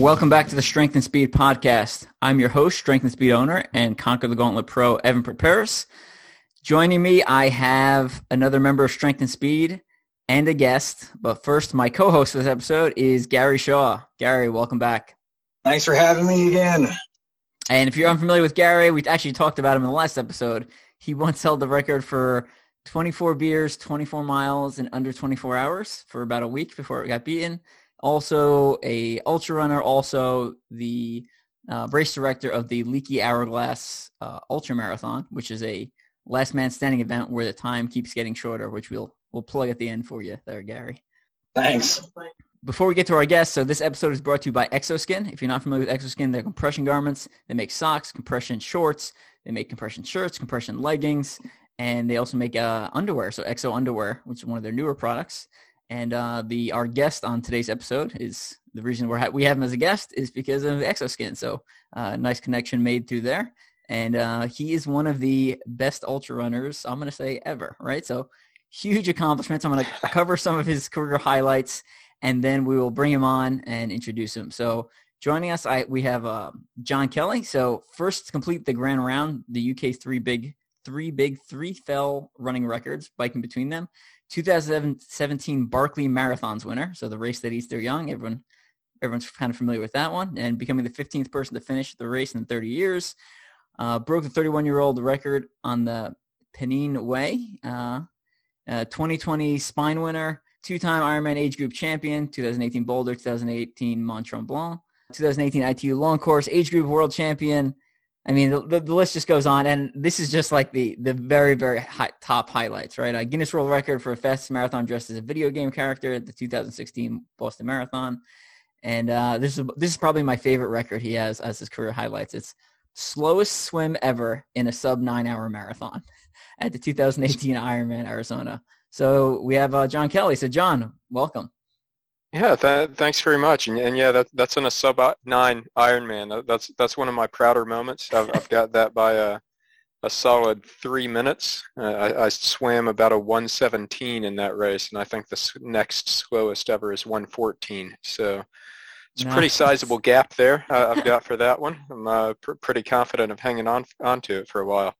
Welcome back to the Strength and Speed podcast. I'm your host, Strength and Speed owner and Conquer the Gauntlet Pro, Evan Perperis. Joining me, I have another member of Strength and Speed and a guest. But first, my co-host for this episode is Gary Shaw. Gary, welcome back. Thanks for having me again. And if you're unfamiliar with Gary, we actually talked about him in the last episode. He once held the record for 24 beers, 24 miles in under 24 hours for about a week before it got beaten also a ultra runner, also the uh, race director of the Leaky Hourglass uh, Ultra Marathon, which is a last man standing event where the time keeps getting shorter, which we'll we'll plug at the end for you there, Gary. Thanks. Before we get to our guests, so this episode is brought to you by Exoskin. If you're not familiar with Exoskin, they're compression garments. They make socks, compression shorts. They make compression shirts, compression leggings, and they also make uh, underwear. So Exo underwear, which is one of their newer products. And uh, the our guest on today's episode is the reason we ha- we have him as a guest is because of Exoskin. So uh, nice connection made through there. And uh, he is one of the best ultra runners I'm going to say ever. Right. So huge accomplishments. I'm going to cover some of his career highlights, and then we will bring him on and introduce him. So joining us, I we have uh, John Kelly. So first to complete the grand round, the UK three big three big three fell running records, biking between them. 2017 Barkley Marathons winner, so the race that eats its young. Everyone, everyone's kind of familiar with that one, and becoming the 15th person to finish the race in 30 years. Uh, broke the 31-year-old record on the Pennine Way. Uh, uh, 2020 Spine winner, two-time Ironman age group champion, 2018 Boulder, 2018 Mont Tremblant, 2018 ITU long course age group world champion, I mean, the, the, list just goes on, and this is just like the the very very high, top highlights, right? A Guinness World Record for a fastest marathon dressed as a video game character at the 2016 Boston Marathon, and uh, this is this is probably my favorite record he has as his career highlights. It's slowest swim ever in a sub nine hour marathon at the 2018 Ironman Arizona. So we have uh, John Kelly. So John, welcome. Yeah, th- thanks very much. And, and yeah, that, that's in a sub nine Ironman. That's that's one of my prouder moments. I've, I've got that by a, a solid three minutes. Uh, I, I, swam about a 117 in that race, and I think the next slowest ever is 114. So it's nice. a pretty sizable gap there uh, I've got for that one. I'm uh, pr- pretty confident of hanging on onto it for a while.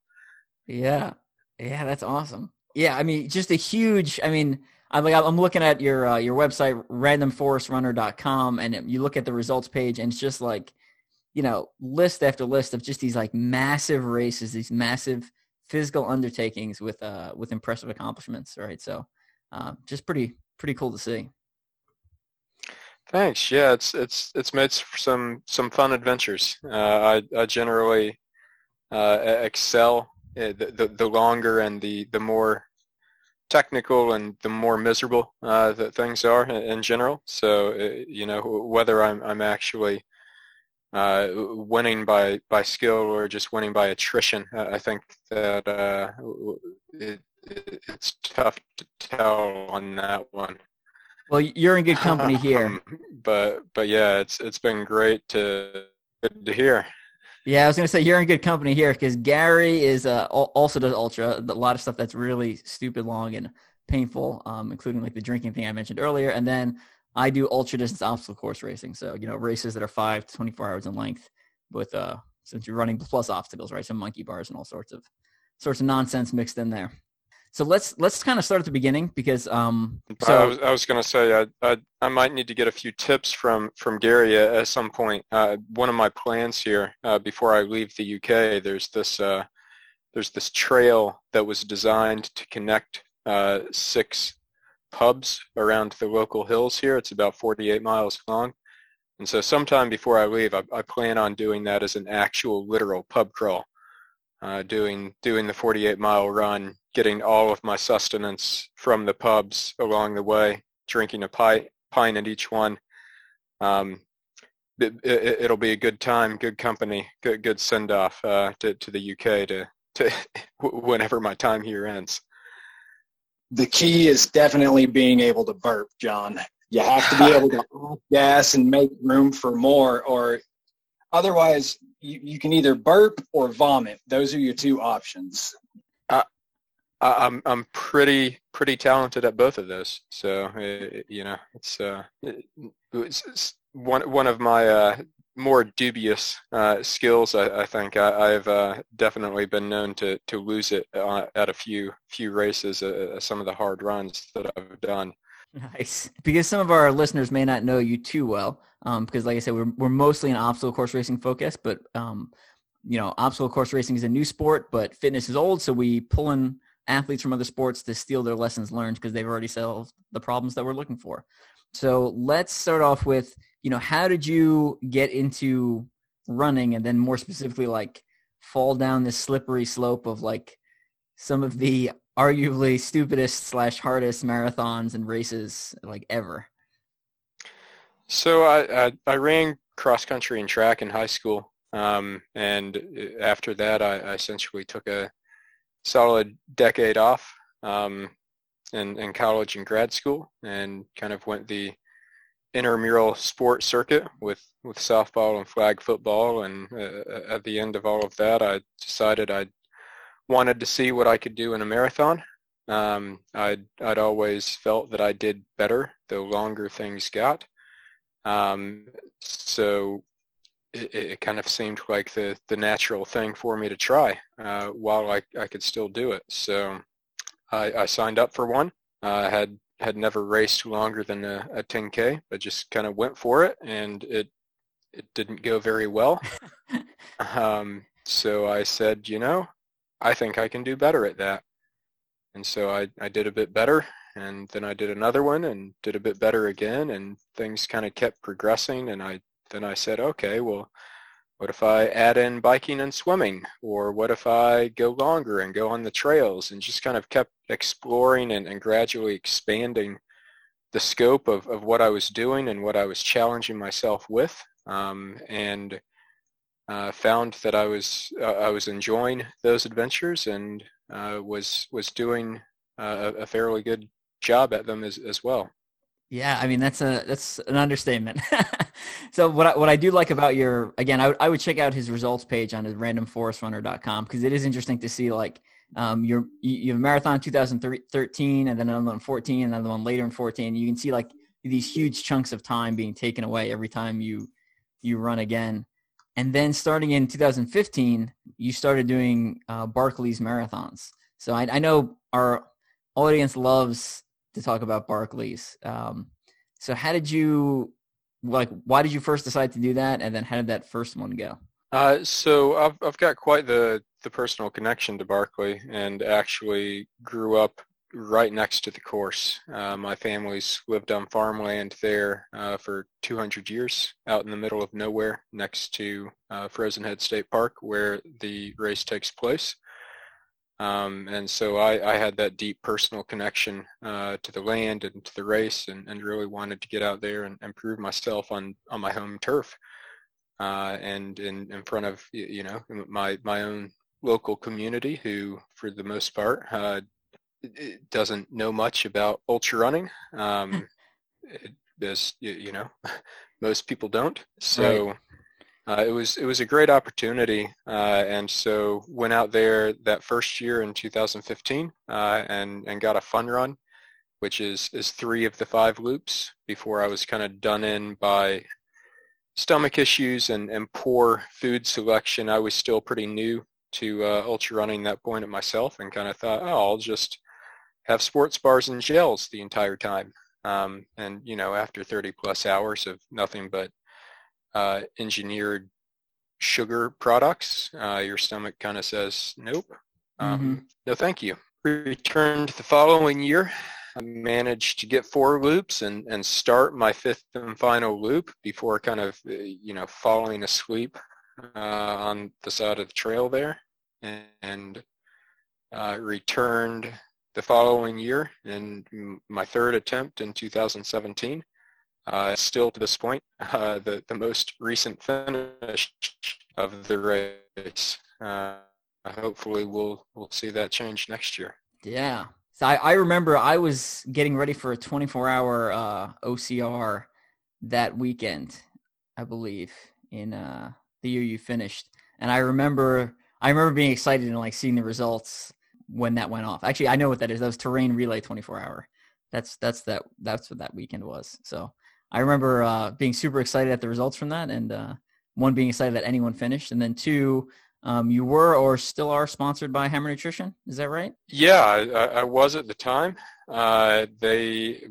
Yeah, yeah, that's awesome. Yeah, I mean, just a huge. I mean I'm like I'm looking at your uh, your website randomforestrunner.com and you look at the results page and it's just like you know list after list of just these like massive races, these massive physical undertakings with uh with impressive accomplishments, right? So uh, just pretty pretty cool to see. Thanks. Yeah, it's it's it's made some some fun adventures. Uh, I I generally uh, excel uh, the, the the longer and the the more technical and the more miserable uh, that things are in general. So uh, you know whether I'm I'm actually uh, winning by by skill or just winning by attrition, I think that uh, it, it's tough to tell on that one. Well, you're in good company here. Um, but but yeah, it's it's been great to good to hear. Yeah, I was gonna say you're in good company here because Gary is uh, also does ultra, a lot of stuff that's really stupid long and painful, um, including like the drinking thing I mentioned earlier. And then I do ultra distance obstacle course racing, so you know races that are five to 24 hours in length with uh, since you're running plus obstacles, right? Some monkey bars and all sorts of sorts of nonsense mixed in there. So let's let's kind of start at the beginning because um. So I was, I was going to say I, I, I might need to get a few tips from from Gary at, some point. Uh, one of my plans here uh, before I leave the UK, there's this uh, there's this trail that was designed to connect uh, six pubs around the local hills here. It's about 48 miles long. And so sometime before I leave, I, I plan on doing that as an actual literal pub crawl, uh, doing doing the 48 mile run getting all of my sustenance from the pubs along the way, drinking a pint, pint at each one. Um, it, will be a good time, good company, good good send off uh, to to the UK to to whenever my time here ends. The key is definitely being able to burp, John. You have to be able to gas and make room for more, or otherwise you, you can either burp or vomit. Those are your two options. I'm I'm pretty pretty talented at both of those. So it, you know, it's uh, it, it's, one one of my uh, more dubious uh, skills. I, I think I, have uh, definitely been known to to lose it uh, at a few few races, uh, uh, some of the hard runs that I've done. Nice, because some of our listeners may not know you too well. Um, because, like I said, we're we're mostly an obstacle course racing focus, but um, you know, obstacle course racing is a new sport, but fitness is old, so we pull in athletes from other sports to steal their lessons learned because they've already solved the problems that we're looking for. So let's start off with, you know, how did you get into running and then more specifically like fall down this slippery slope of like some of the arguably stupidest slash hardest marathons and races like ever? So I, I, I ran cross country and track in high school. Um, and uh, after that, I, I essentially took a solid decade off um, in, in college and grad school and kind of went the intramural sport circuit with, with softball and flag football. And uh, at the end of all of that, I decided I wanted to see what I could do in a marathon. Um, I'd, I'd always felt that I did better the longer things got. Um, so it, it, kind of seemed like the, the natural thing for me to try uh, while I, I could still do it. So I, I signed up for one. I uh, had had never raced longer than a, a 10K, but just kind of went for it, and it it didn't go very well. um, so I said, you know, I think I can do better at that. And so I, I did a bit better, and then I did another one and did a bit better again, and things kind of kept progressing, and I then I said, okay, well, what if I add in biking and swimming? Or what if I go longer and go on the trails and just kind of kept exploring and, and gradually expanding the scope of, of what I was doing and what I was challenging myself with. Um, and uh, found that I was uh, I was enjoying those adventures and uh, was was doing uh, a fairly good job at them as, as well. Yeah, I mean that's a that's an understatement. so what I, what I do like about your again, I, I would check out his results page on his randomforestrunner.com because it is interesting to see like um your you have marathon 2013 and then another one 14 and another one later in 14. You can see like these huge chunks of time being taken away every time you you run again. And then starting in 2015, you started doing uh, Barkley's marathons. So I, I know our audience loves to talk about Barkley's. Um, so how did you like? Why did you first decide to do that, and then how did that first one go? Uh, so I've I've got quite the the personal connection to Barkley, and actually grew up right next to the course. Uh, my family's lived on farmland there uh, for 200 years, out in the middle of nowhere, next to uh, Frozen Head State Park, where the race takes place. Um, and so I, I, had that deep personal connection uh, to the land and to the race and, and really wanted to get out there and, and prove myself on, on my home turf uh, and in, in front of, you know, my, my own local community who, for the most part, uh, doesn't know much about ultra running. Um, it, you, you know, most people don't. So uh, it was it was a great opportunity, uh, and so went out there that first year in 2015 uh, and and got a fun run, which is is three of the five loops before I was kind of done in by stomach issues and, and poor food selection. I was still pretty new to uh, ultra running that point of myself, and kind of thought, oh, I'll just have sports bars and gels the entire time. Um, and you know, after 30 plus hours of nothing but uh, engineered sugar products, uh, your stomach kind of says, nope, um, mm-hmm. no thank you. Returned the following year. I managed to get four loops and, and start my fifth and final loop before kind of, uh, you know, falling asleep uh, on the side of the trail there and, and uh, returned the following year in my third attempt in 2017 uh, still to this point, uh, the, the most recent finish of the race. Uh, hopefully we'll, we'll see that change next year. Yeah. So I, I remember I was getting ready for a 24 hour uh, OCR that weekend, I believe, in uh, the year you finished. And I remember I remember being excited and like seeing the results when that went off. Actually, I know what that is. That was terrain relay 24 hour. That's that's that that's what that weekend was. So I remember uh, being super excited at the results from that, and uh, one being excited that anyone finished, and then two, um, you were or still are sponsored by Hammer Nutrition. Is that right? Yeah, I, I was at the time. Uh, they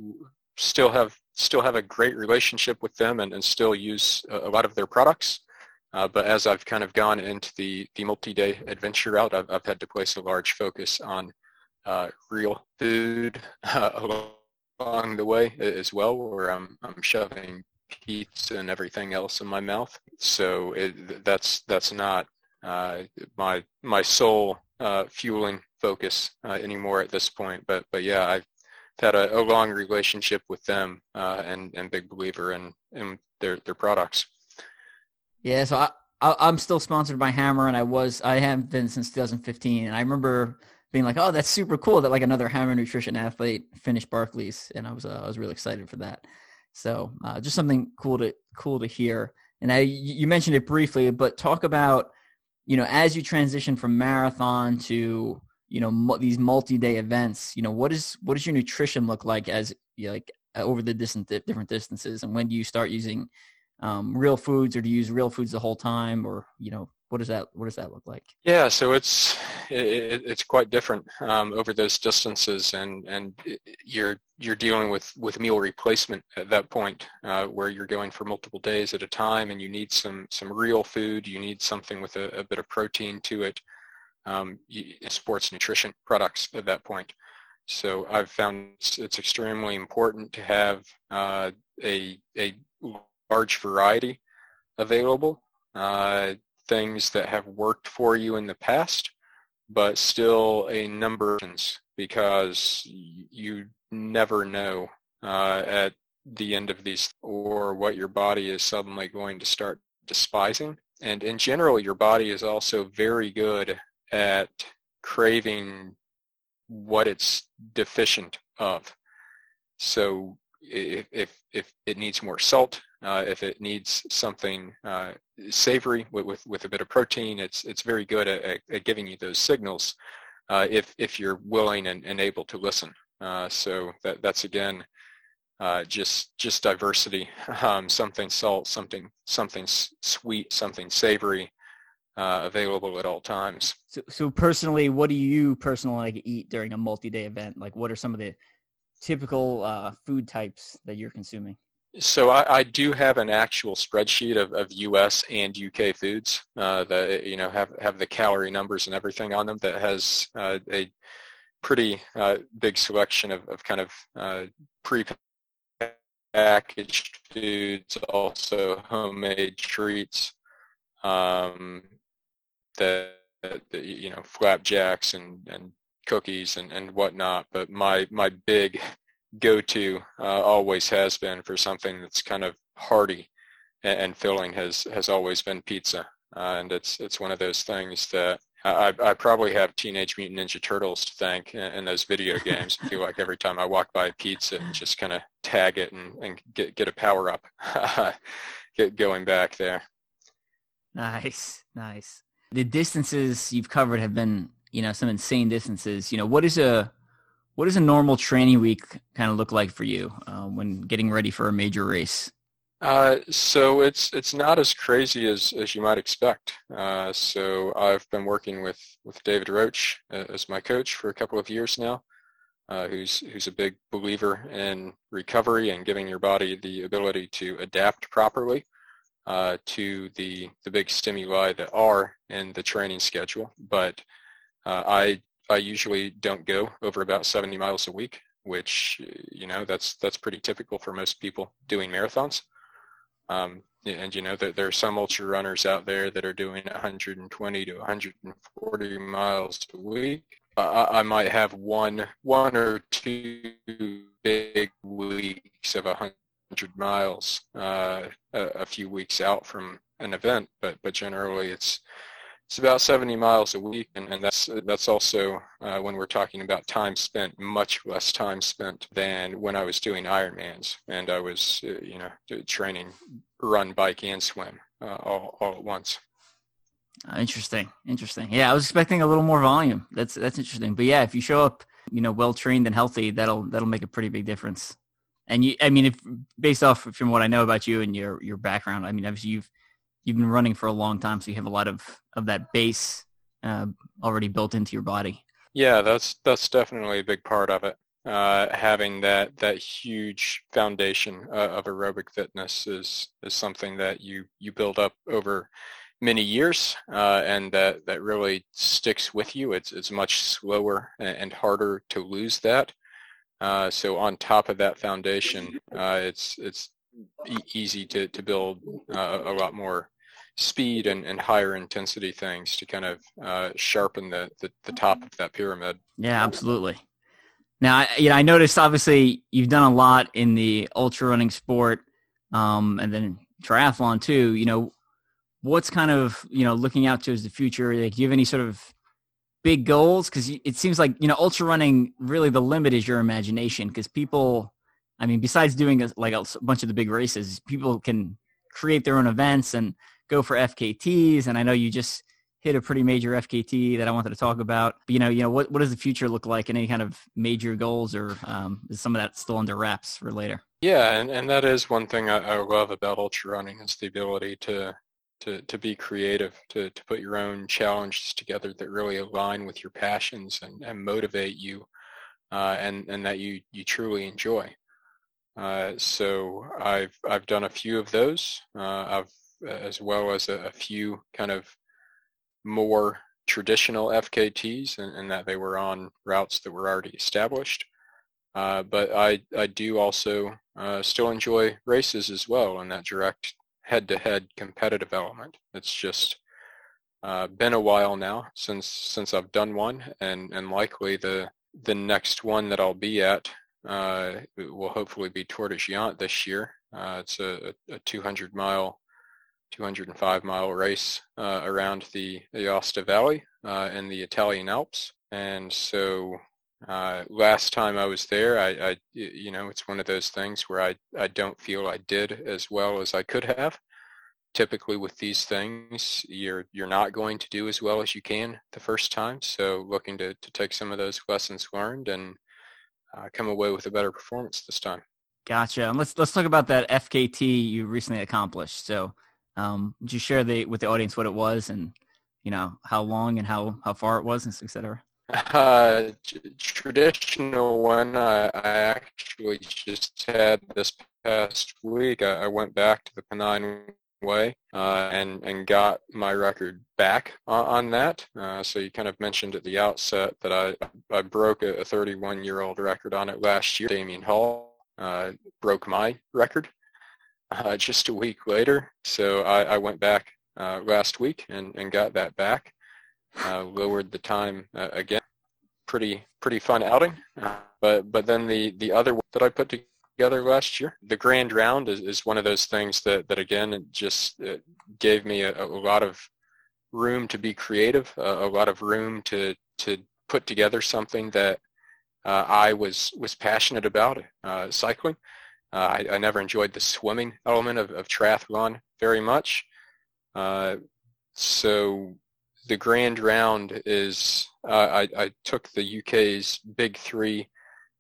still have still have a great relationship with them and, and still use a, lot of their products. Uh, but as I've kind of gone into the, the multi-day adventure route, I've, I've had to place a large focus on uh, real food along the way as well, where I'm, I'm shoving pizza and everything else in my mouth. So it, that's that's not uh, my my sole uh, fueling focus uh, anymore at this point. But but yeah, I've had a, a long relationship with them and and big believer in in their their products. Yeah, so I, I am still sponsored by Hammer, and I was I have been since 2015, and I remember being like, oh, that's super cool that like another Hammer Nutrition athlete finished Barkley's," and I was uh, I was really excited for that. So uh, just something cool to cool to hear. And I you mentioned it briefly, but talk about you know as you transition from marathon to you know mo- these multi-day events. You know what is what does your nutrition look like as you know, like over the distant different distances, and when do you start using um, real foods or do you use real foods the whole time or you know what does that what does that look like? Yeah so it's it, it's quite different um, over those distances and and you're you're dealing with with meal replacement at that point uh, where you're going for multiple days at a time and you need some some real food. You need something with a, a bit of protein to it um, sports nutrition products at that point. So I've found it's, it's extremely important to have uh, a a large variety available, uh, things that have worked for you in the past, but still a number of things, because you never know uh, at the end of these or what your body is suddenly going to start despising. And in general, your body is also very good at craving what it's deficient of. So if, if, if it needs more salt, uh, if it needs something uh, savory with, with, with, a bit of protein, it's, it's very good at, at giving you those signals uh, if, if you're willing and, and able to listen. Uh, so that, that's again, uh, just just diversity, um, something salt, something something sweet, something savory, uh, available at all times. So, so personally, what do you personally like eat during a multi-day event? Like, what are some of the typical uh, food types that you're consuming? So I, I, do have an actual spreadsheet of, of U.S. and U.K. foods uh, that you know have have the calorie numbers and everything on them. That has uh, a pretty uh, big selection of, of kind of uh, pre-packaged foods, also homemade treats, um, that, that you know flapjacks and and cookies and, and whatnot. But my, my big go-to uh, always has been for something that's kind of hearty and, and filling has, has always been pizza. Uh, and it's, it's one of those things that I, I probably have Teenage Mutant Ninja Turtles to thank in, in those video games. I feel like every time I walk by a pizza and just kind of tag it and, and get, get a power up, get going back there. Nice, nice. The distances you've covered have been you know some insane distances you know what is a what does a normal training week kind of look like for you uh, when getting ready for a major race uh, so it's it's not as crazy as, as you might expect. Uh, so I've been working with, with David Roche uh, as my coach for a couple of years now, uh, who's who's a big believer in recovery and giving your body the ability to adapt properly uh, to the the big stimuli that are in the training schedule. But uh, I I usually don't go over about 70 miles a week, which you know that's that's pretty typical for most people doing marathons. Um, and you know that there are some ultra runners out there that are doing 120 to 140 miles a week. I, I might have one one or two big weeks of 100 miles uh, a, a few weeks out from an event, but but generally it's it's about 70 miles a week, and, and that's that's also uh, when we're talking about time spent, much less time spent than when I was doing Ironmans, and I was uh, you know training, run, bike, and swim uh, all all at once. Uh, interesting, interesting. Yeah, I was expecting a little more volume. That's that's interesting. But yeah, if you show up, you know, well trained and healthy, that'll that'll make a pretty big difference. And you, I mean, if based off from what I know about you and your your background, I mean, obviously you've you've been running for a long time, so you have a lot of of that base uh, already built into your body. Yeah, that's that's definitely a big part of it. Uh, having that that huge foundation uh, of aerobic fitness is is something that you you build up over many years uh, and that that really sticks with you. It's it's much slower and harder to lose that. Uh, so on top of that foundation, uh, it's it's e- easy to to build uh, a lot more speed and, and higher intensity things to kind of uh, sharpen the, the, the top of that pyramid. Yeah, absolutely. Now, you know, I noticed obviously you've done a lot in the ultra running sport, um, and then triathlon too. You know, what's kind of you know looking out to as the future? Like, do you have any sort of big goals? Because it seems like you know, ultra running really the limit is your imagination. Because people, I mean, besides doing a, like a bunch of the big races, people can create their own events and go for FKTs. And I know you just hit a pretty major FKT that I wanted to talk about. But, you know, you know, what, what does the future look like and any kind of major goals or um, is some of that still under wraps for later? Yeah. And, and that is one thing I, I love about ultra running is the ability to, to, to be creative, to, to put your own challenges together that really align with your passions and, and motivate you uh, and, and that you, you truly enjoy. Uh, so I've I've done a few of those. Uh, I've as well as a, a, few kind of more traditional FKTs and, that they were on routes that were already established. Uh, but I, I do also uh, still enjoy races as well and that direct head-to-head competitive element. It's just uh, been a while now since since I've done one, and and likely the the next one that I'll be at uh, will hopefully be Géants this year. Uh, it's a, a 200 mile 205 mile race uh, around the Aosta Valley uh, in the Italian Alps. And so uh, last time I was there, I, I, you know, it's one of those things where I, I don't feel I did as well as I could have. Typically with these things, you're, you're not going to do as well as you can the first time. So looking to, to take some of those lessons learned and uh, come away with a better performance this time. Gotcha. And let's, let's talk about that FKT you recently accomplished. So um, would you share the with the audience what it was and you know how long and how how far it was, and etc. Uh, traditional one I, I actually just had this past week. I, I went back to the Pennine Way uh, and and got my record back on, on that. Uh, so you kind of mentioned at the outset that I I broke a 31 year old record on it last year. Damian Hall uh, broke my record uh, just a week later. So I, I went back uh, last week and, and got that back. Uh, lowered the time again. Pretty pretty fun outing. But but then the the other one that I put together last year, the Grand Round is, is one of those things that that again just gave me a, a, lot of room to be creative, a lot of room to to put together something that uh, I was was passionate about, cycling. Uh, I, I, never enjoyed the swimming element of, of triathlon very much. Uh, so the Grand Round is, uh, I, I, took the UK's big three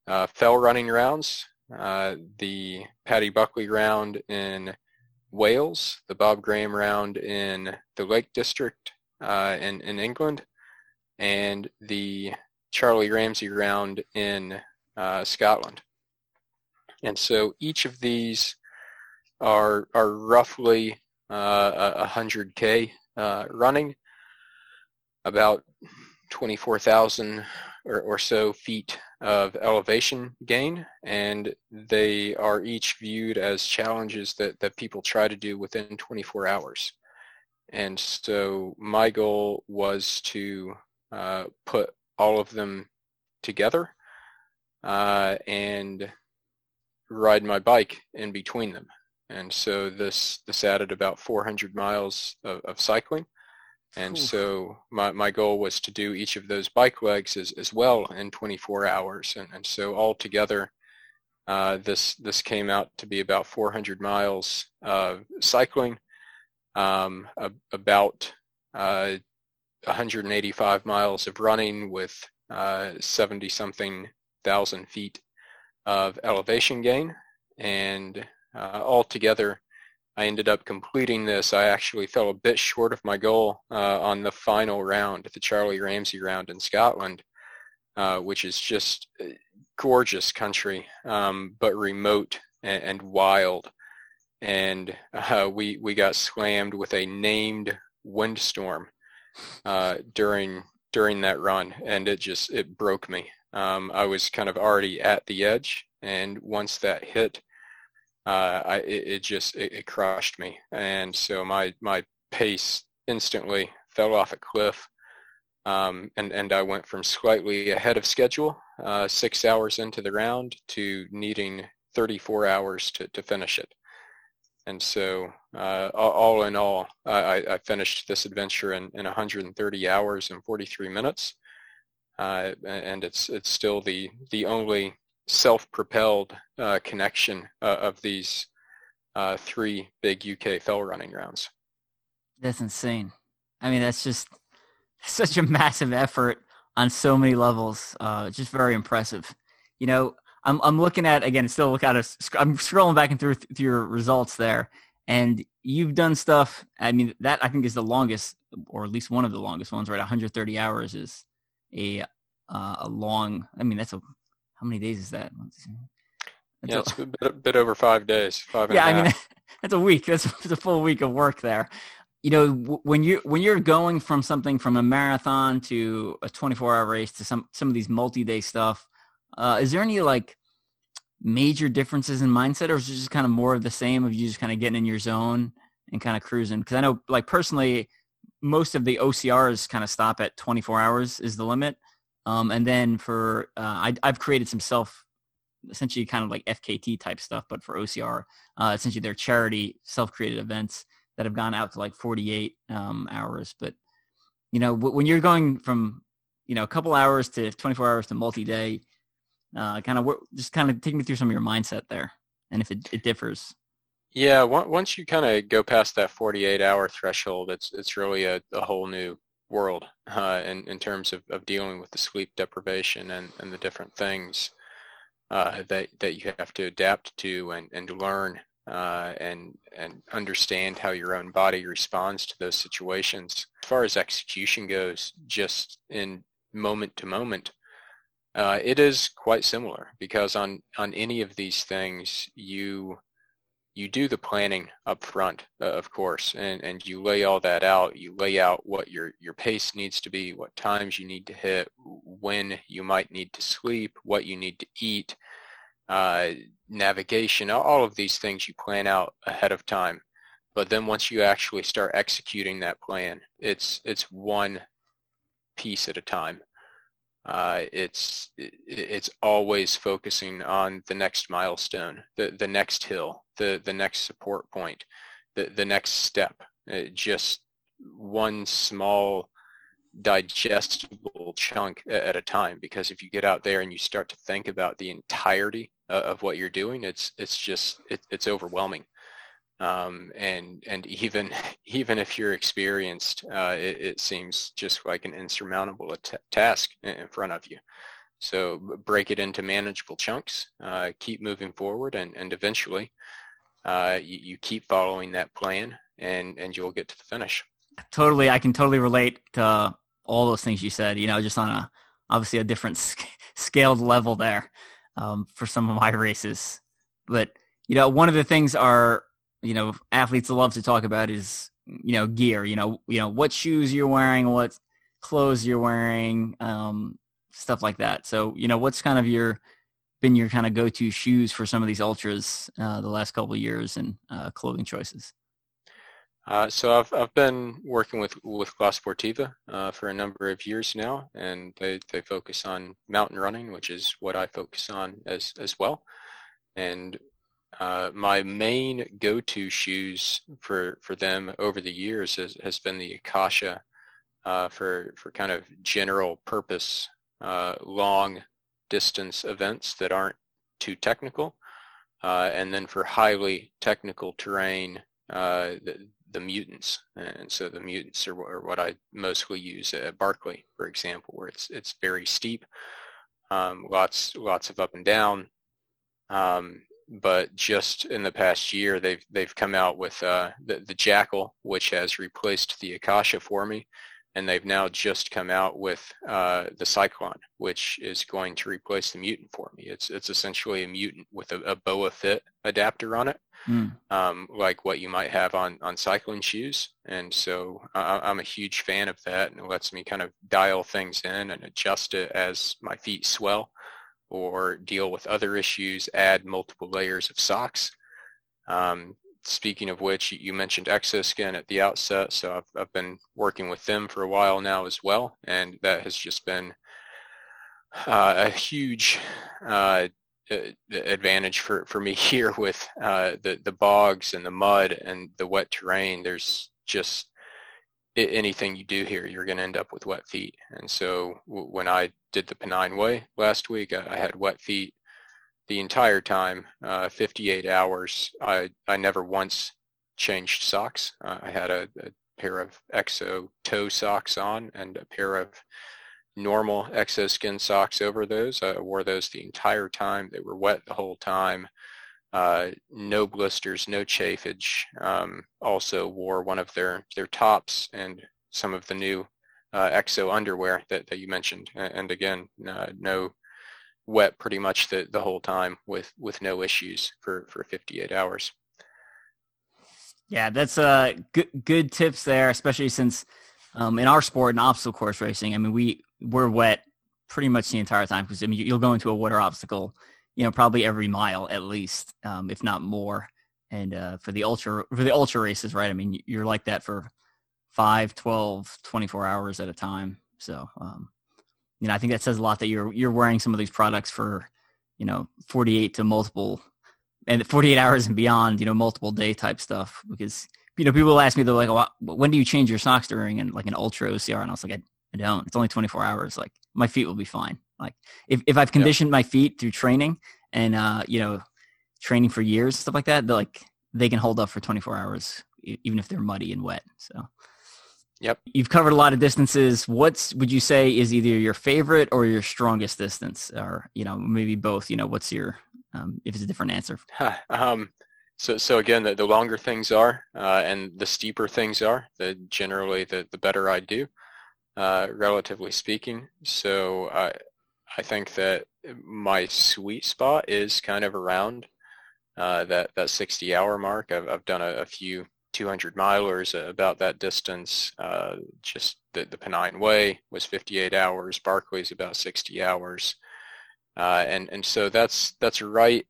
uh, fell running rounds, uh, the Paddy Buckley round in Wales, the Bob Graham round in the Lake District uh, in, in England, and the Charlie Ramsay round in Scotland. And so each of these are, are roughly uh, 100K uh, running, about 24,000 or, or so feet of elevation gain, and they are each viewed as challenges that, that people try to do within 24 hours. And so my goal was to uh, put all of them together uh, and ride my bike in between them. And so this this added about 400 miles of, of cycling. And Ooh. so my, my goal was to do each of those bike legs as, as well in 24 hours. And, and so altogether, uh, this this came out to be about 400 miles of cycling, um, a, about uh, 185 miles of running with uh, 70 something thousand feet of elevation gain and uh, altogether, I ended up completing this. I actually fell a bit short of my goal uh, on the final round, the Charlie Ramsay round in Scotland, uh, which is just gorgeous country, um, but remote and, and, wild. And uh, we we got slammed with a named windstorm uh, during during that run, and it just it broke me. Um, I was kind of already at the edge, and once that hit, uh, I, it, it, just it, it, crushed me, and so my my pace instantly fell off a cliff, um, and and I went from slightly ahead of schedule, uh, six hours into the round, to needing 34 hours to to finish it, and so uh, all in all, I, I, finished this adventure in, in 130 hours and 43 minutes, uh, and it's it's still the the only self-propelled uh, connection uh, of these uh, three big UK fell running rounds. That's insane. I mean, that's just such a massive effort on so many levels. Uh, just very impressive. You know, I'm I'm looking at again, still look at a, I'm scrolling back and through, through your results there, and you've done stuff. I mean, that I think is the longest, or at least one of the longest ones. Right, 130 hours is a uh, a long. I mean, that's a how many days is that? That's yeah, a, it's a bit, a bit, over five days. Five. yeah, I mean that's a week. That's, that's a full week of work there. You know, when you when you're going from something from a marathon to a 24 hour race to some some of these multi day stuff, uh, is there any like major differences in mindset, or is it just kind of more of the same of you just kind of getting in your zone and kind of cruising? Because I know, like personally, most of the OCRs kind of stop at 24 hours is the limit. Um, and then for uh, I, have created some self, essentially kind of like FKT type stuff, but for OCR, uh, essentially they're charity self-created events that have gone out to like 48 um, hours. But you know, w- when you're going from you know a couple hours to 24 hours to multi-day, uh, kind of just kind of take me through some of your mindset there, and if it, it differs. Yeah, once you kind of go past that 48 hour threshold, it's it's really a, a whole new world uh, in, in terms of, of dealing with the sleep deprivation and, and the different things uh, that, that you have to adapt to and, and learn uh, and, and understand how your own body responds to those situations. As far as execution goes, just in moment to moment, uh, it is quite similar because on, on any of these things, you you do the planning up front, uh, of course, and, and you lay all that out. You lay out what your, your pace needs to be, what times you need to hit, when you might need to sleep, what you need to eat, uh, navigation, all of these things you plan out ahead of time. But then once you actually start executing that plan, it's it's one piece at a time. Uh, it's it's always focusing on the next milestone, the the next hill, the the next support point, the the next step. Uh, just one small digestible chunk at a time. Because if you get out there and you start to think about the entirety of what you're doing, it's it's just it, it's overwhelming. Um, and and even even if you're experienced, uh, it, it, seems just like an insurmountable t- task in front of you. So break it into manageable chunks, uh, keep moving forward, and, and eventually uh, you, you, keep following that plan, and and you'll get to the finish. Totally, I can totally relate to all those things you said. You know, just on a obviously a different sc- scaled level there um, for some of my races, but you know, one of the things are you know athletes love to talk about is you know gear you know you know what shoes you're wearing what clothes you're wearing um, stuff like that so you know what's kind of your been your kind of go-to shoes for some of these ultras uh, the last couple years and uh, clothing choices uh, so I've I've been working with with La Sportiva uh, for a number of years now, and they, they focus on mountain running, which is what I focus on as as well. And uh, my main go-to shoes for, for them over the years has, has been the Akasha uh, for, for kind of general purpose uh, long distance events that aren't too technical. Uh, and then for highly technical terrain, uh, the, the mutants. And so the mutants are, are, what I mostly use at Barkley, for example, where it's, it's very steep, um, lots, lots of up and down. Um, but just in the past year, they've they've come out with uh, the the Jackal, which has replaced the Akasha for me, and they've now just come out with uh, the Cyclone, which is going to replace the Mutant for me. It's it's essentially a Mutant with a, a BOA fit adapter on it, mm. um, like what you might have on on cycling shoes. And so uh, I'm a huge fan of that, and it lets me kind of dial things in and adjust it as my feet swell or deal with other issues, add multiple layers of socks. Um, speaking of which, you mentioned Exoskin at the outset, so I've, I've been working with them for a while now as well, and that has just been uh, a huge uh, advantage for, for me here with uh, the, the bogs and the mud and the wet terrain. There's just anything you do here, you're going to end up with wet feet. And so when I did the Pennine Way last week, I, had wet feet the entire time, uh, 58 hours. I, I never once changed socks. Uh, I had a, a, pair of Exo toe socks on and a pair of normal Exoskin socks over those. I wore those the entire time. They were wet the whole time uh, no blisters, no chafage. Um, also wore one of their, their tops and some of the new uh, EXO underwear that, that you mentioned. And again, uh, no wet pretty much the, the whole time with, with no issues for, for 58 hours. Yeah, that's uh, good, good tips there, especially since um, in our sport in obstacle course racing, I mean, we, we're wet pretty much the entire time because I mean, you'll go into a water obstacle you know, probably every mile at least, um, if not more. And uh, for the ultra for the ultra races, right? I mean, you're like that for 5, 12, 24 hours at a time. So, um, you know, I think that says a lot that you're you're wearing some of these products for, you know, 48 to multiple and 48 hours and beyond, you know, multiple day type stuff. Because you know, people ask me they're like, well, when do you change your socks during and like an ultra OCR? And I was like, I, I don't. It's only 24 hours. Like my feet will be fine. Like if, if I've conditioned my feet through training and uh, you know, training for years, stuff like that, they like they can hold up for 24 hours even if they're muddy and wet. So Yep. You've covered a lot of distances. What's would you say is either your favorite or your strongest distance, or you know maybe both? You know, what's your um, if it's a different answer? um, so so again, the, the longer things are uh, and the steeper things are, the generally the the better I do, uh, relatively speaking. So I I think that my sweet spot is kind of around uh, that that 60 hour mark. I've I've done a, a few 200 milers about that distance. Uh, just the, the Pennine Way was 58 hours. Barkley's about 60 hours, uh, and and so that's that's right.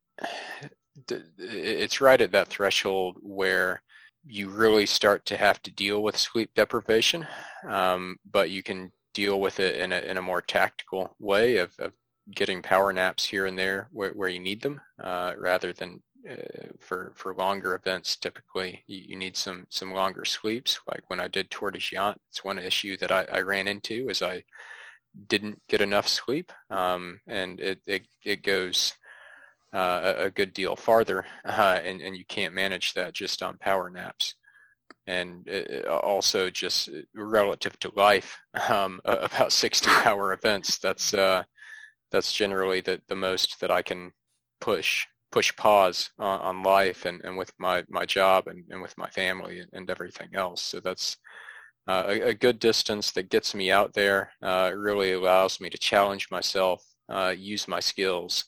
It's right at that threshold where you really start to have to deal with sleep deprivation, um, but you can deal with it in a in a more tactical way of, of getting power naps here and there where, where you need them, uh, rather than uh, for for longer events. Typically, you, you, need some some longer sleeps. Like when I did Tor des Géants, it's one issue that I, I ran into is I didn't get enough sleep, um, and it it, it goes uh, a, a, good deal farther, uh, and and you can't manage that just on power naps and it, also just relative to life, um, about 60 hour events. That's uh, that's generally the, the most that I can push push pause on, on life and, and with my, my job and, and with my family and, everything else. So that's uh, a, a, good distance that gets me out there. Uh, it really allows me to challenge myself, uh, use my skills,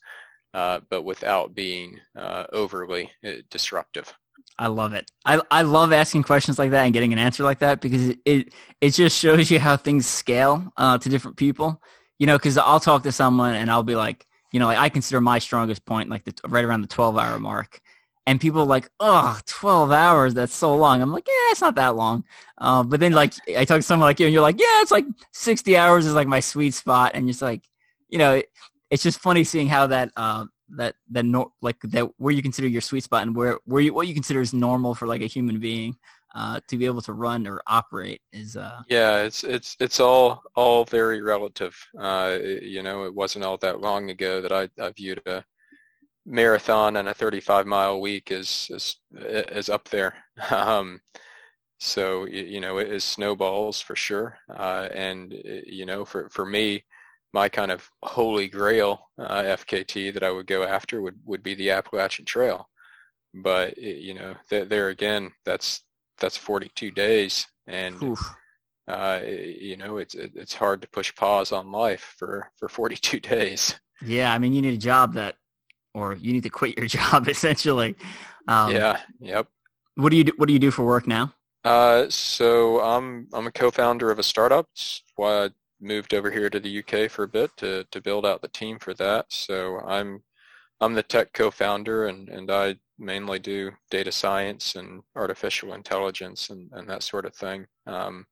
uh, but without being uh, overly uh, disruptive. I love it. I, I love asking questions like that and getting an answer like that because it it, it just shows you how things scale to different people you know, because I'll talk to someone and I'll be like, you know, like I consider my strongest point like the right around the 12 hour mark. And people like, oh, 12 hours, that's so long. I'm like, yeah, it's not that long. Uh, but then like I talk to someone like you and you're like, yeah, it's like 60 hours is like my sweet spot. And just like, you know, it, it's just funny seeing how that, uh, that, that, no, like that where you consider your sweet spot and where, where you, what you consider is normal for like a human being uh, to be able to run or operate is uh yeah it's it's it's all all very relative. Uh you know it wasn't all that long ago that i, I viewed a marathon and a 35 mile week as as as up there. Um so you know it is snowballs for sure. Uh and you know for for me my kind of holy grail uh, FKT that I would go after would, would be the Appalachian Trail. But you know, th- there again, that's that's 42 days, and uh, you know, it's it's hard to push pause on life for for 42 days. Yeah, I mean, you need a job that, or you need to quit your job essentially. Um, yeah. Yep. What do you do, What do you do for work now? Uh, so I'm I'm a co-founder of a startup. It's why I moved over here to the UK for a bit to to build out the team for that. So I'm I'm the tech co-founder and and I mainly do data science and artificial intelligence and, and that sort of thing um,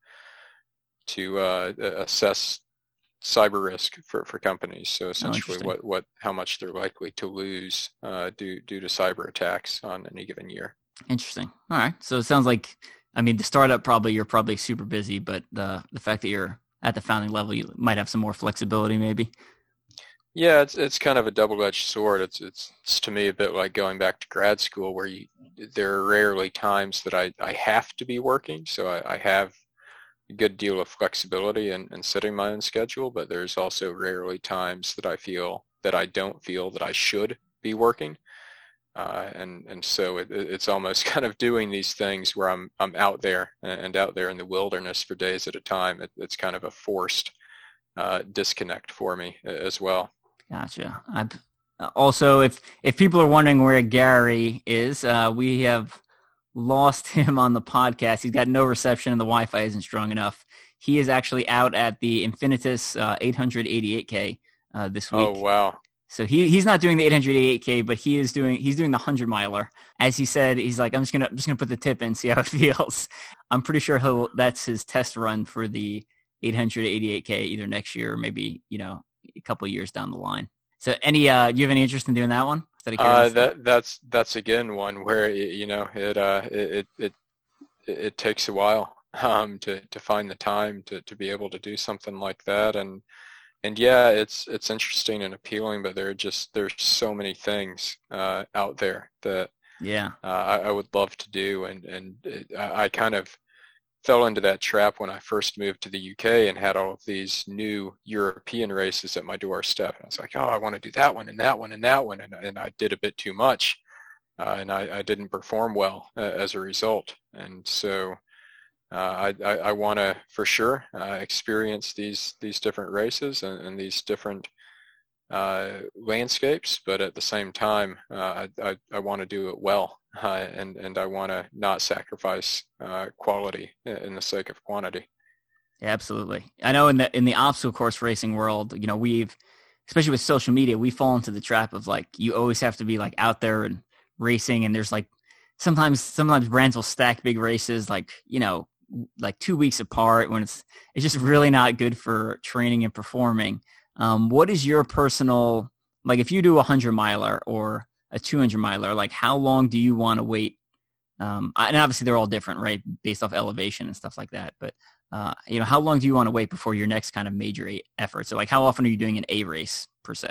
to uh, assess cyber risk for, for companies. So oh, essentially, oh, what, what how much they're likely to lose uh, due due to cyber attacks on any given year. Interesting. All right. So it sounds like I mean the startup probably you're probably super busy, but the the fact that you're at the founding level, you might have some more flexibility, maybe. Yeah, it's it's kind of a double-edged sword. It's, it's it's to me a bit like going back to grad school, where you there are rarely times that I, I have to be working, so I, I have a good deal of flexibility in, in setting my own schedule. But there's also rarely times that I feel that I don't feel that I should be working, uh, and and so it, it's almost kind of doing these things where I'm I'm out there and out there in the wilderness for days at a time. It, it's kind of a forced uh, disconnect for me as well. Gotcha. I'm, also, if if people are wondering where Gary is, uh, we have lost him on the podcast. He's got no reception and the Wi-Fi isn't strong enough. He is actually out at the Infinitus uh, 888K uh, this week. Oh wow! So he he's not doing the 888K, but he is doing he's doing the hundred miler. As he said, he's like, I'm just gonna I'm just gonna put the tip in, see how it feels. I'm pretty sure he'll that's his test run for the 888K either next year or maybe you know a couple years down the line. So any uh, do you have any interest in doing that one? Uh, that that's that's again one where you know it uh it it it, it takes a while um to to find the time to to be able to do something like that and and yeah it's it's interesting and appealing but there are just there's so many things uh out there that yeah uh, I, I would love to do and and it, I, I kind of fell into that trap when I first moved to the UK and had all of these new European races at my doorstep. And I was like, oh, I want to do that one and that one and that one. And, and I did a bit too much. Uh, and I, I, didn't perform well uh, as a result. And so uh, I, I, I want to, for sure, uh, experience these, these different races and, and these different uh, landscapes, but at the same time, uh, I, I, I want to do it well, uh, and and I want to not sacrifice uh, quality in the sake of quantity. Yeah, absolutely. I know in the in the obstacle course racing world, you know, we've especially with social media, we fall into the trap of like you always have to be like out there and racing, and there's like sometimes sometimes brands will stack big races like you know like two weeks apart when it's it's just really not good for training and performing. Um, what is your personal like if you do a hundred miler or a 200 miler, like how long do you want to wait? Um, and obviously they're all different, right? Based off elevation and stuff like that. But, uh, you know, how long do you want to wait before your next kind of major effort? So like how often are you doing an A race per se?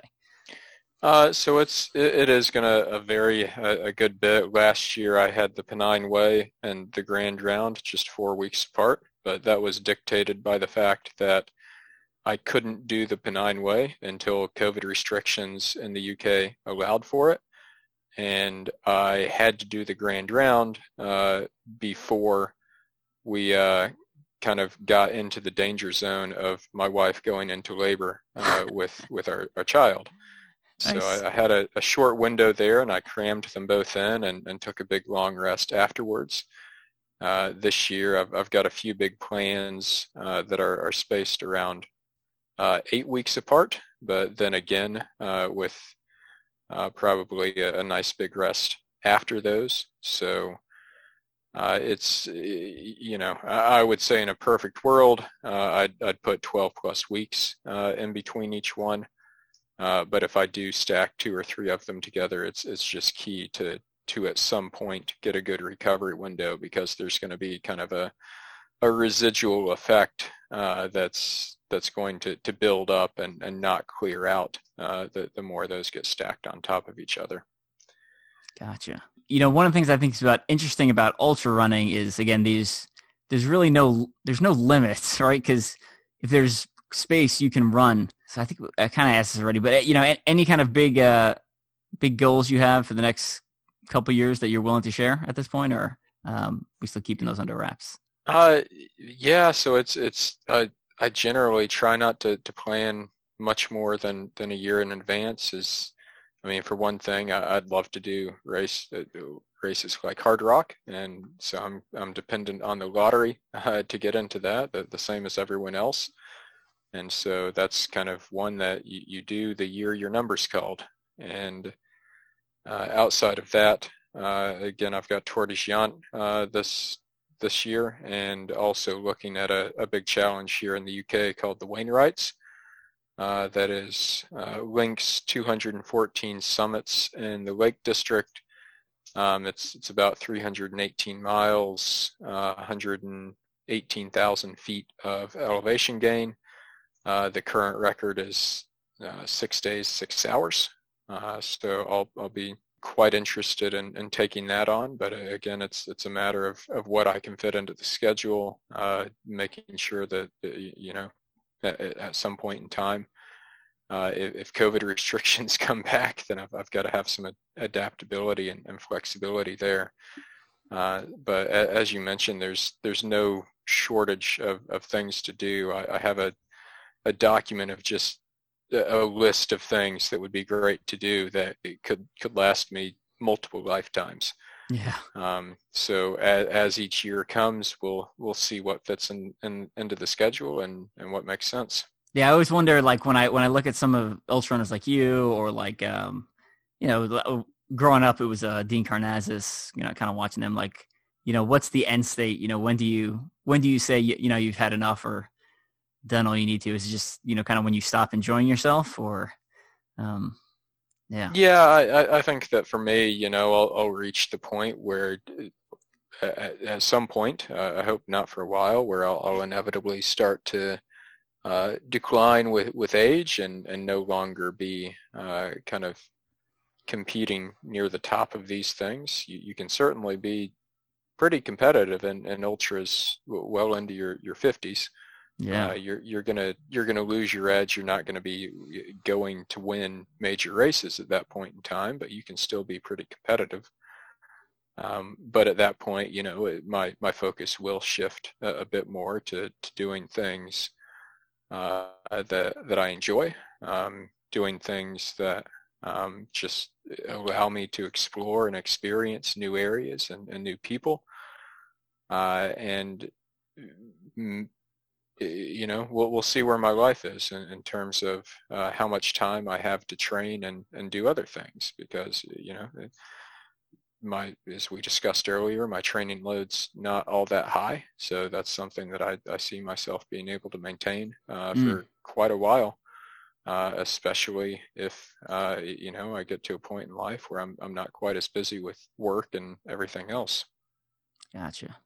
Uh, so it's it, it is going to vary a, a, good bit. Last year I had the Pennine Way and the Grand Round just four weeks apart, but that was dictated by the fact that I couldn't do the Pennine Way until COVID restrictions in the UK allowed for it. And I had to do the Grand Round uh, before we uh, kind of got into the danger zone of my wife going into labor uh, with, with our, our child. Nice. So I, I had a, a, short window there and I crammed them both in and, and took a big long rest afterwards. Uh, this year I've, I've got a few big plans uh, that are, are spaced around uh, eight weeks apart, but then again uh, with uh, probably a, a, nice big rest after those. So uh, it's, you know, I would say in a perfect world, uh, I'd, I'd put 12 plus weeks uh, in between each one. but if I do stack two or three of them together, it's it's just key to to at some point get a good recovery window because there's going to be kind of a a residual effect uh, that's that's going to, to build up and, and not clear out uh, the, the more those get stacked on top of each other. Gotcha. You know, one of the things I think is about interesting about ultra running is again these there's really no there's no limits, right? Because if there's space you can run. So I think I kind of asked this already, but you know, any kind of big, uh, big goals you have for the next couple years that you're willing to share at this point, or um, we still keeping those under wraps? Uh, yeah. So it's it's uh, I generally try not to to plan much more than than a year in advance. Is I mean, for one thing, I, would love to do race uh, races like Hardrock, and so I'm I'm dependent on the lottery uh, to get into that, the, the same as everyone else. And so that's kind of one that you, you do the year your number's called. And uh, outside of that, uh, again, I've got Tor des Géants uh, this this year, and also looking at a, a, big challenge here in the UK called the Wainwrights. Uh, that is uh, links 214 summits in the Lake District. Um, it's it's about 318 miles, uh, 118,000 feet of elevation gain. Uh, the current record is uh, six days, six hours. Uh, so I'll I'll be quite interested in, in taking that on. But uh, again, it's it's a matter of, of what I can fit into the schedule, uh, making sure that, uh, you know, at, at some point in time, uh, if, if, COVID restrictions come back, then I've, I've got to have some adaptability and, and flexibility there. Uh, but as you mentioned, there's there's no shortage of, of things to do. I, I have a, a document of just a list of things that would be great to do that it could could last me multiple lifetimes. Yeah. Um, so as, as, each year comes, we'll we'll see what fits in, in into the schedule and and what makes sense. Yeah, I always wonder, like when I when I look at some of ultra runners like you, or like um, you know, growing up, it was uh, Dean Karnazes. You know, kind of watching them, like you know, what's the end state? You know, when do you when do you say you, you know you've had enough, or done all you need to? Is just you know kind of when you stop enjoying yourself, or um, yeah, yeah. I I think that for me, you know, I'll I'll reach the point where uh, at, at some point, uh, I hope not for a while, where I'll, I'll inevitably start to uh, decline with with age and and no longer be uh, kind of competing near the top of these things. You, you can certainly be pretty competitive in, in ultras well into your, your 50s yeah. uh, you're you're gonna you're gonna lose your edge. You're not gonna be going to win major races at that point in time but you can still be pretty competitive. Um, but at that point you know it, my my focus will shift a, a bit more to, to doing things uh, that that I enjoy um, doing things that um, just allow me to explore and experience new areas and, and new people. Uh, and you know, we'll we'll see where my life is in, in terms of uh, how much time I have to train and and do other things because you know, my as we discussed earlier, my training load's not all that high, so that's something that I I see myself being able to maintain uh, mm. for quite a while. Uh, especially if uh, you know I get to a point in life where I'm I'm not quite as busy with work and everything else. Gotcha.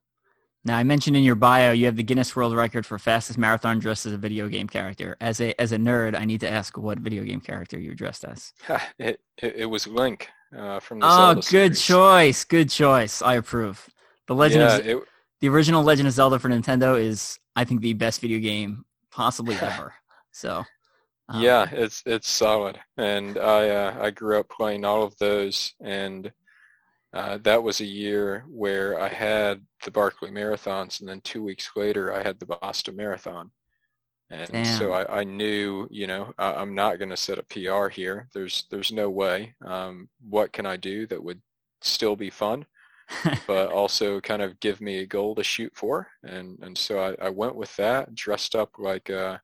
Now, I mentioned in your bio you have the Guinness World Record for fastest marathon dressed as a video game character. As a as a nerd, I need to ask what video game character you're dressed as. it, it, it was Link uh, from the Oh, Zelda good series. choice. Good choice. I approve. The Legend yeah, of it, the original Legend of Zelda for Nintendo is, I think, the best video game possibly ever. So. Um, yeah, it's it's solid, and I uh, I grew up playing all of those, and uh, that was a year where I had the Barkley Marathons, and then two weeks later I had the Boston Marathon. And Damn. so I, I, knew, you know, I, am not going to set a PR here. There's there's no way. Um, what can I do that would still be fun, but also kind of give me a goal to shoot for? And and so I, I went with that, dressed up like a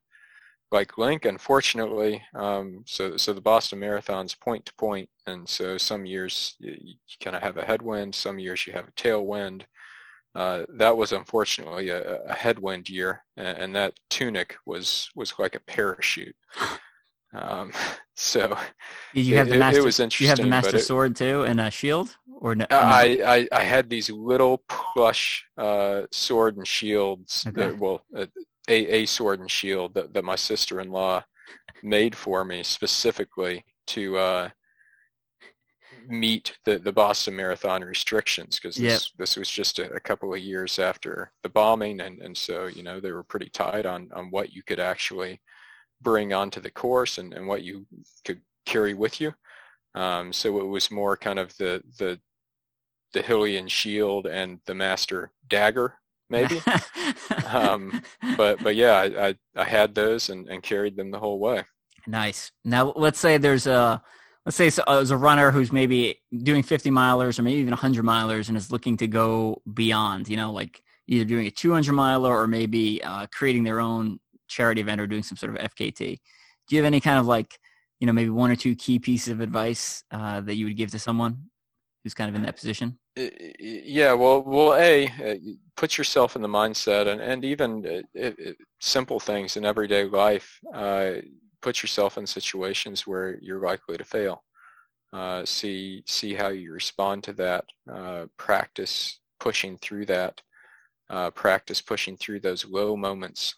like Link, unfortunately, um, so so the Boston Marathon's point to point, and so some years you, you kind of have a headwind, some years you have a tailwind. Uh, that was unfortunately a, a headwind year, and, and, that tunic was was like a parachute. Um, so you have it, the master, it was interesting. You have the master it, sword too, and a shield, or no? I, I, I had these little plush uh, sword and shields. Okay. That, well, uh, a, a sword and shield that, that my sister-in-law made for me specifically to uh, meet the, the Boston Marathon restrictions because this, Yep. this was just a, a couple of years after the bombing and, and so you know they were pretty tight on, on what you could actually bring onto the course and, and what you could carry with you. Um, so it was more kind of the the the Hylian shield and the Master dagger maybe. um, but but yeah, I, I, I had those and, and carried them the whole way. Nice. Now, let's say there's a let's say so- uh, there's a runner who's maybe doing 50 milers or maybe even 100 milers and is looking to go beyond. You know, like either doing a 200 miler or maybe uh, creating their own charity event or doing some sort of FKT. Do you have any kind of like you know maybe one or two key pieces of advice uh, that you would give to someone who's kind of in that position? Yeah, well, well, a uh, put yourself in the mindset, and and even uh, simple things in everyday life. Uh, put yourself in situations where you're likely to fail. Uh, see see how you respond to that. Uh, practice pushing through that. Uh, practice pushing through those low moments,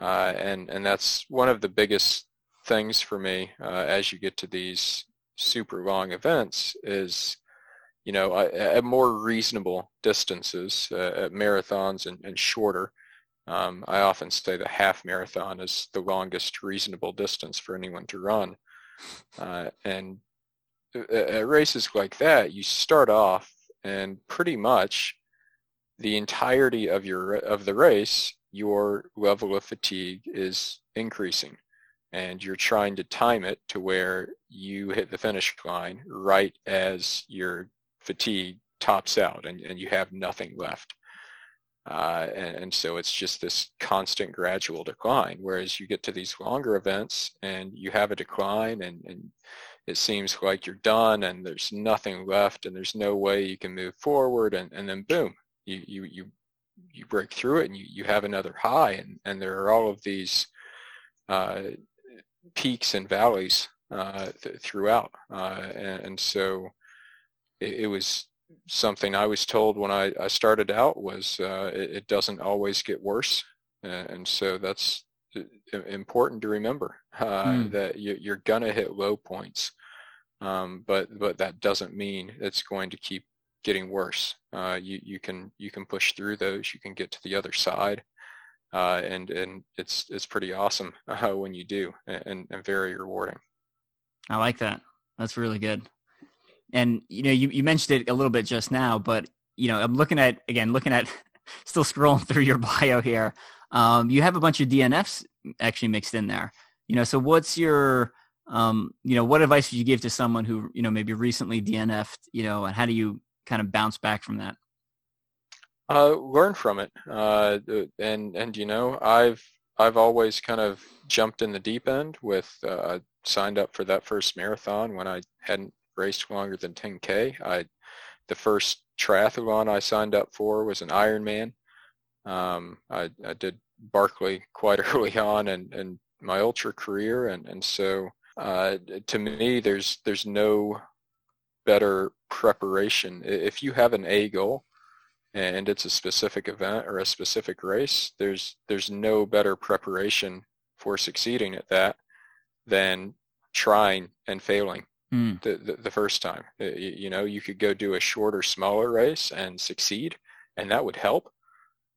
uh, and and that's one of the biggest things for me uh, as you get to these super long events is you know, at more reasonable distances, uh, at marathons and, and shorter. Um, I often say the half marathon is the longest reasonable distance for anyone to run. Uh, and at races like that, you start off and pretty much the entirety of your of the race, your level of fatigue is increasing and you're trying to time it to where you hit the finish line right as your fatigue tops out and, and you have nothing left. Uh, and, and so it's just this constant gradual decline. Whereas you get to these longer events and you have a decline and, and it seems like you're done and there's nothing left and there's no way you can move forward and, and then boom, you, you, you, you break through it and you, you have another high and, and there are all of these uh, peaks and valleys uh, th- throughout. Uh, and, and so it, it was something I was told when I, I started out was uh, it, it doesn't always get worse. Uh, and so that's important to remember uh, Mm. that you, you're going to hit low points. Um, but but that doesn't mean it's going to keep getting worse. Uh, you you can you can push through those. You can get to the other side, uh, and and it's it's pretty awesome uh, when you do, and, and very rewarding. I like that. That's really good. And you know, you, you mentioned it a little bit just now, but you know, I'm looking at again, looking at still scrolling through your bio here. Um, you have a bunch of DNFs actually mixed in there. You know, so what's your um, you know, what advice would you give to someone who, you know, maybe recently DNF'd, you know, and how do you kind of bounce back from that? Uh, learn from it, uh, and and you know, I've I've always kind of jumped in the deep end with uh, signed up for that first marathon when I hadn't raced longer than 10k. I the first triathlon I signed up for was an Ironman. Um, I, I did Barkley quite early on and, in my ultra career, and and so uh, to me, there's there's no better preparation. If you have an A goal and it's a specific event or a specific race, there's there's no better preparation for succeeding at that than trying and failing Hmm. the, the, the first time. You, know, you could go do a shorter, smaller race and succeed, and that would help,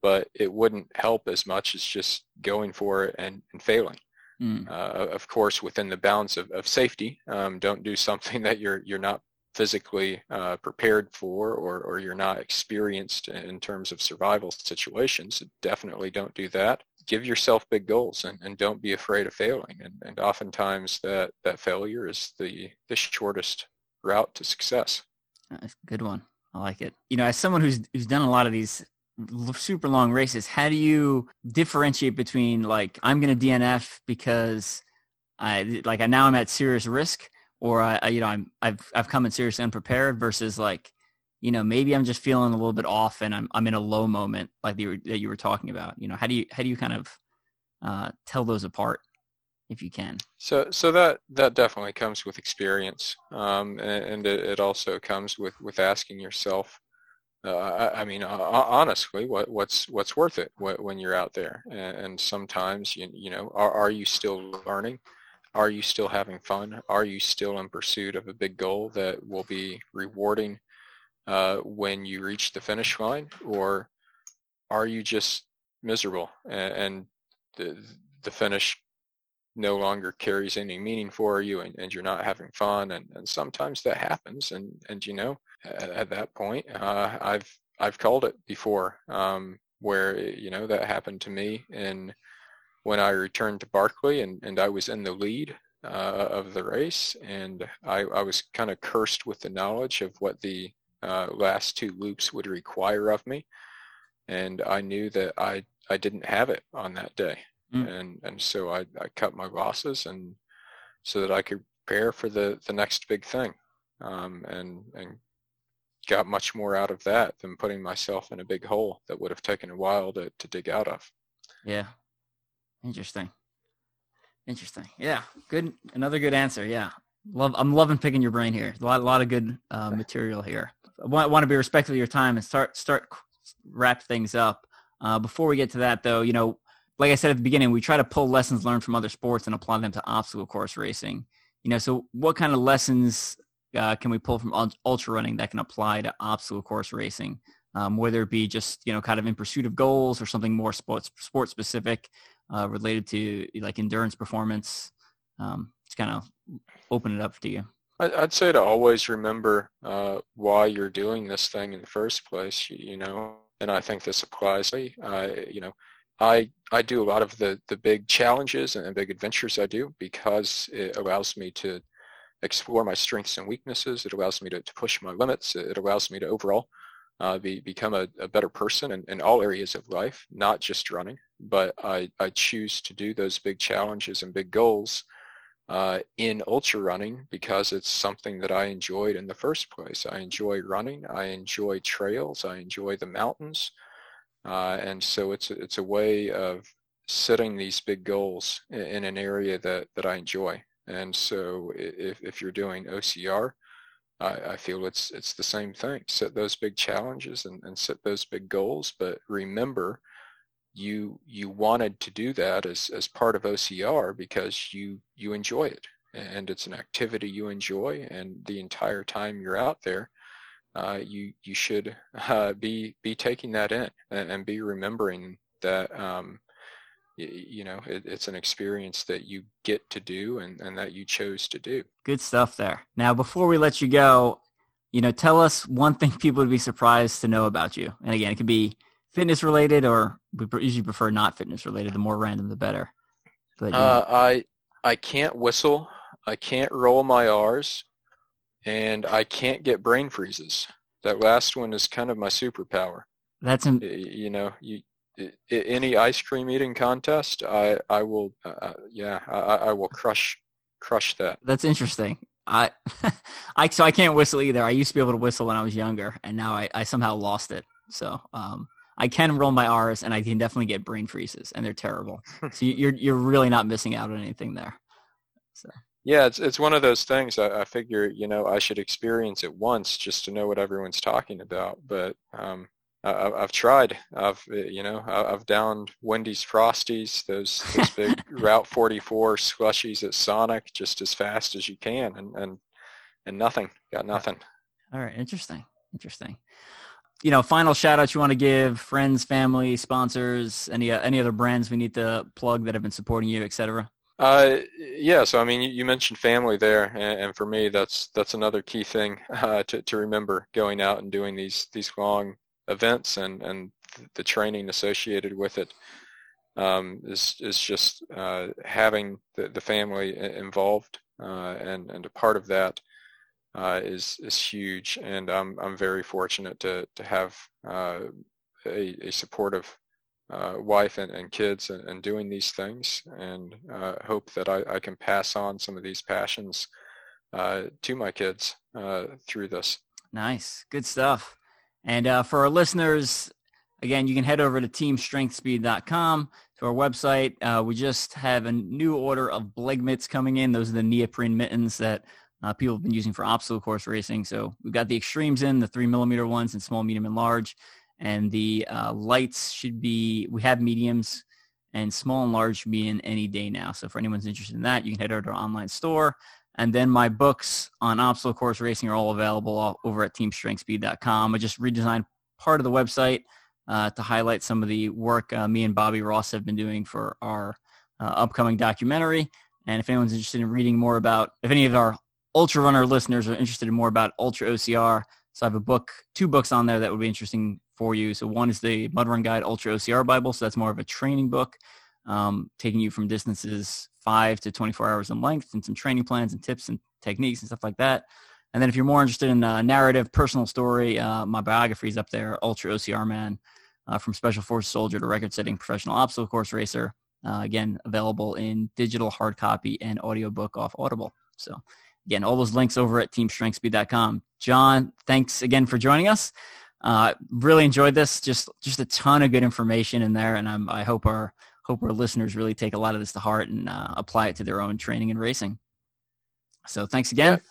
but it wouldn't help as much as just going for it and, and failing. Hmm. Uh, of course, within the bounds of, of safety, um, don't do something that you're you're not physically uh, prepared for or, or you're not experienced in terms of survival situations. Definitely don't do that. Give yourself big goals and, and don't be afraid of failing. And, and oftentimes that, that failure is the, the shortest route to success. Uh, That's a good one. I like it. You know, as someone who's who's done a lot of these super long races, how do you differentiate between like I'm going to DNF because I like I now I'm at serious risk, or I, I you know I'm I've I've come in seriously unprepared versus like you know maybe I'm just feeling a little bit off and I'm I'm in a low moment like you were, that you were talking about. You know, how do you how do you kind of uh, tell those apart if you can? So, so that that definitely comes with experience, um, and, and it, it also comes with with asking yourself. Uh, I, I mean, uh, honestly, what what's what's worth it when you're out there? And, and sometimes, you you know, are are you still learning? are you still having fun? Are you still in pursuit of a big goal that will be rewarding uh, when you reach the finish line, or are you just miserable and, and the the finish no longer carries any meaning for you and, and you're not having fun and, and sometimes that happens and and you know at, at that point uh, I've I've called it before um, where you know that happened to me and when I returned to Barkley and, and I was in the lead uh, of the race and I, I was kind of cursed with the knowledge of what the uh, last two loops would require of me and I knew that I I didn't have it on that day mm. and and so I, I cut my losses and so that I could prepare for the the next big thing um, and and got much more out of that than putting myself in a big hole that would have taken a while to, to dig out of. Yeah. Interesting. Interesting. Yeah. Good. Another good answer. Yeah. Love. I'm loving picking your brain here. A lot, a lot of good uh, material here. I want, want to be respectful of your time and start, start wrap things up. Uh, before we get to that though, you know, like I said at the beginning, we try to pull lessons learned from other sports and apply them to obstacle course racing. You know, so what kind of lessons uh, can we pull from ultra running that can apply to obstacle course racing? Um, whether it be just you know kind of in pursuit of goals or something more sports sport specific uh, related to like endurance performance. Um, just kind of open it up to you. I'd say to always remember uh, why you're doing this thing in the first place. You, know, and I think this applies. To uh, you know, I I do a lot of the the big challenges and big adventures I do because it allows me to explore my strengths and weaknesses. It allows me to, to push my limits. It allows me to overall uh, be, become a, a, better person in, in, all areas of life, not just running. But I, I choose to do those big challenges and big goals uh, in ultra running because it's something that I enjoyed in the first place. I enjoy running. I enjoy trails. I enjoy the mountains. Uh, and so it's a, it's a way of setting these big goals in, in an area that, that I enjoy. And so if, if you're doing OCR, I, I feel it's it's the same thing. Set those big challenges and, and set those big goals, but remember you you wanted to do that as, as part of OCR because you you enjoy it and it's an activity you enjoy and the entire time you're out there uh, you you should uh, be be taking that in and, and be remembering that um, you know it, it's an experience that you get to do and, and that you chose to do. Good stuff there. Now before we let you go you know tell us one thing people would be surprised to know about you. And again it could be fitness related or we usually prefer not fitness related the more random the better but uh, i i can't whistle i can't roll my r's and i can't get brain freezes that last one is kind of my superpower that's an, you know you any ice cream eating contest, I I will uh, uh, yeah I, I will crush crush that. That's interesting. I I so I can't whistle either. I used to be able to whistle when I was younger, and now I, I somehow lost it. So um, I can roll my R's, and I can definitely get brain freezes, and they're terrible. so you're you're really not missing out on anything there. So. Yeah, it's it's one of those things. I, I figure you know I should experience it once just to know what everyone's talking about. But um, I, have tried. I've uh, you know I've downed Wendy's Frosties, those those big Route 44 slushies at Sonic, just as fast as you can, and and and nothing. Got nothing. All right, interesting, interesting. You know, final shout outs you want to give friends, family, sponsors, any any other brands we need to plug that have been supporting you, etc. Uh, yeah. So I mean, you, you mentioned family there, and, and, for me, that's that's another key thing uh, to to remember going out and doing these these long events and, and the training associated with it um, is is just uh, having the, the family involved uh, and and a part of that uh, is is huge and I'm I'm very fortunate to to have uh, a, a supportive uh, wife and, and kids and, and, doing these things and uh, hope that I, I can pass on some of these passions to my kids through this. Nice, good stuff. And uh, for our listeners, again, you can head over to teamstrengthspeed.com to our website. Uh, we just have a new order of Blég mitts coming in. Those are the neoprene mittens that uh, people have been using for obstacle course racing. So we've got the extremes in, the three millimeter ones and small, medium, and large. And the uh, lights should be, we have mediums and small and large should be in any day now. So for anyone's interested in that, you can head over to our online store. And then my books on obstacle course racing are all available over at teamstrengthspeed.com. I just redesigned part of the website uh, to highlight some of the work uh, me and Bobby Ross have been doing for our uh, upcoming documentary. And if anyone's interested in reading more about, if any of our ultra runner listeners are interested in more about ultra OCR, so I have a book, two books on there that would be interesting for you. So one is the Mud Run Guide Ultra OCR Bible. So that's more of a training book, um, taking you from distances five to 24 hours in length and some training plans and tips and techniques and stuff like that. And then if you're more interested in a narrative, personal story, uh, my biography is up there, Ultra OCR Man, uh, from Special Forces soldier to record-setting professional obstacle course racer. Uh, again, available in digital, hard copy, and audiobook off Audible. So again, all those links over at teamstrengthspeed.com. John, thanks again for joining us. Uh, really enjoyed this. Just just a ton of good information in there, and I'm, I hope our hope our listeners really take a lot of this to heart and uh, apply it to their own training and racing. So thanks again. Yeah.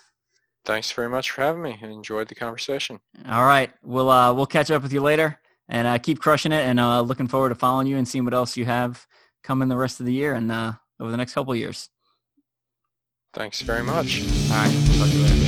Thanks very much for having me. I enjoyed the conversation. All right, we'll uh, we'll catch up with you later, and uh, keep crushing it. And uh, looking forward to following you and seeing what else you have coming the rest of the year and uh, over the next couple years. Thanks very much. Right, talk to you later.